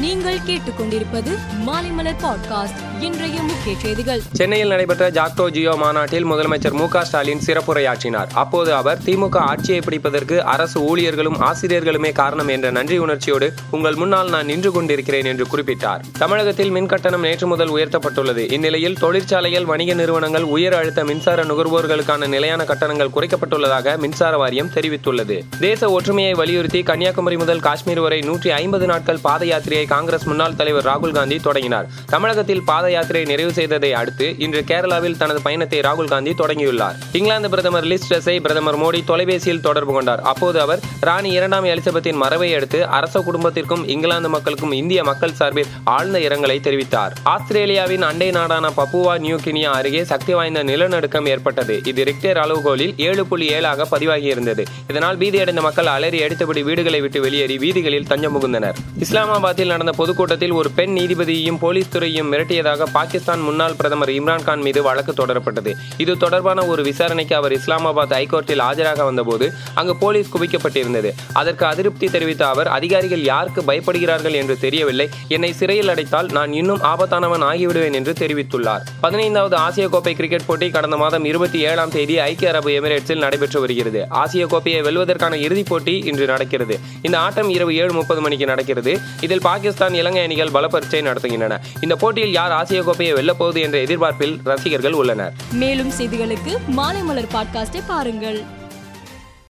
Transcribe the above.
நீங்கள் கேட்டுக்கொண்டிருப்பது மாலைமலர் பாட்காஸ்ட். இன்றைய முக்கிய செய்திகள். சென்னையில் நடைபெற்ற ஜாக்டோ ஜியோ மாநாட்டில் முதலமைச்சர் மு ஸ்டாலின் சிறப்புரையாற்றினார். அப்போது அவர் திமுக ஆட்சியை பிடிப்பதற்கு அரசு ஊழியர்களும் ஆசிரியர்களுமே காரணம் என்ற நன்றி உணர்ச்சியோடு உங்கள் முன்னால் நான் நின்று கொண்டிருக்கிறேன் என்று குறிப்பிட்டார். தமிழகத்தில் மின் கட்டணம் நேற்று முதல் உயர்த்தப்பட்டுள்ளது. இந்நிலையில் தொழிற்சாலைகள் வணிக நிறுவனங்கள் உயர் அழுத்த மின்சார நுகர்வோர்களுக்கான நிலையான கட்டணங்கள் குறைக்கப்பட்டுள்ளதாக மின்சார வாரியம் தெரிவித்துள்ளது. தேச ஒற்றுமையை வலியுறுத்தி கன்னியாகுமரி முதல் காஷ்மீர் வரை நூற்றி ஐம்பது நாட்கள் பாத யாத்திரையை காங்கிரஸ் முன்னாள் தலைவர் ராகுல் காந்தி தொடங்கினார். தமிழகத்தில் பாத யாத்திரை நிறைவு செய்ததை அடுத்து இன்று கேரளாவில் தனது பயணத்தை ராகுல் காந்தி தொடங்கியுள்ளார். இங்கிலாந்து பிரதமர் லிஸ் பிரதமர் மோடி தொலைபேசியில் தொடர்பு கொண்டார். அப்போது அவர் ராணி இரண்டாம் எலிசபெத்தின் மறைவை அடுத்து அரச குடும்பத்திற்கும் இங்கிலாந்து மக்களுக்கும் இந்திய மக்கள் சார்பில் ஆழ்ந்த இரங்கலை தெரிவித்தார். ஆஸ்திரேலியாவின் அண்டை நாடான பப்புவா நியூ கினியா அருகே சக்தி வாய்ந்த நிலநடுக்கம் ஏற்பட்டது. இது ரிக்டர் அளவுகோலில் ஏழு புள்ளி ஏழாக பதிவாகியிருந்தது. இதனால் பீதியடைந்த மக்கள் அலறி அடித்தபடி வீடுகளை விட்டு வெளியேறி வீதிகளில் தஞ்சம் புகுந்தனர். இஸ்லாமாபாத்தில் நடந்த பொதுக்கூட்டத்தில் ஒரு பெண் நீதிபதியையும் போலீஸ் துறையையும் மிரட்டியதாக பாகிஸ்தான் முன்னாள் பிரதமர் இம்ரான்கான் மீது வழக்கு தொடரப்பட்டது. இது தொடர்பான ஒரு விசாரணைக்கு அவர் இஸ்லாமாபாத் ஹைகோர்ட்டில் ஆஜராக வந்தபோது அங்கு போலீஸ் குவிக்கப்பட்டிருந்தது. அதற்கு அதிருப்தி தெரிவித்த அவர் அதிகாரிகள் யாருக்கு பயப்படுகிறார்கள் என்று தெரியவில்லை. என்னை சிறையில் அடைத்தால் நான் இன்னும் ஆபத்தானவன் ஆகிவிடுவேன் என்று தெரிவித்துள்ளார். பதினைந்தாவது ஆசிய கோப்பை கிரிக்கெட் போட்டி கடந்த மாதம் இருபத்தி ஏழாம் தேதி ஐக்கிய அரபு எமிரேட்ஸில் நடைபெற்று வருகிறது. ஆசிய கோப்பையை வெல்வதற்கான இறுதிப் போட்டி இன்று நடக்கிறது. இந்த ஆட்டம் இரவு ஏழு முப்பது மணிக்கு நடக்கிறது. இதில் பாகிஸ்தான் இலங்கை அணிகள் பல பரீட்சை நடத்துகின்றன. இந்த போட்டியில் யார் ஆசிய கோப்பையை வெல்லப்போகுது என்ற எதிர்பார்ப்பில் ரசிகர்கள் உள்ளனர். மேலும் செய்திகளுக்கு மாலைமலர் பாட்காஸ்டை பாருங்கள்.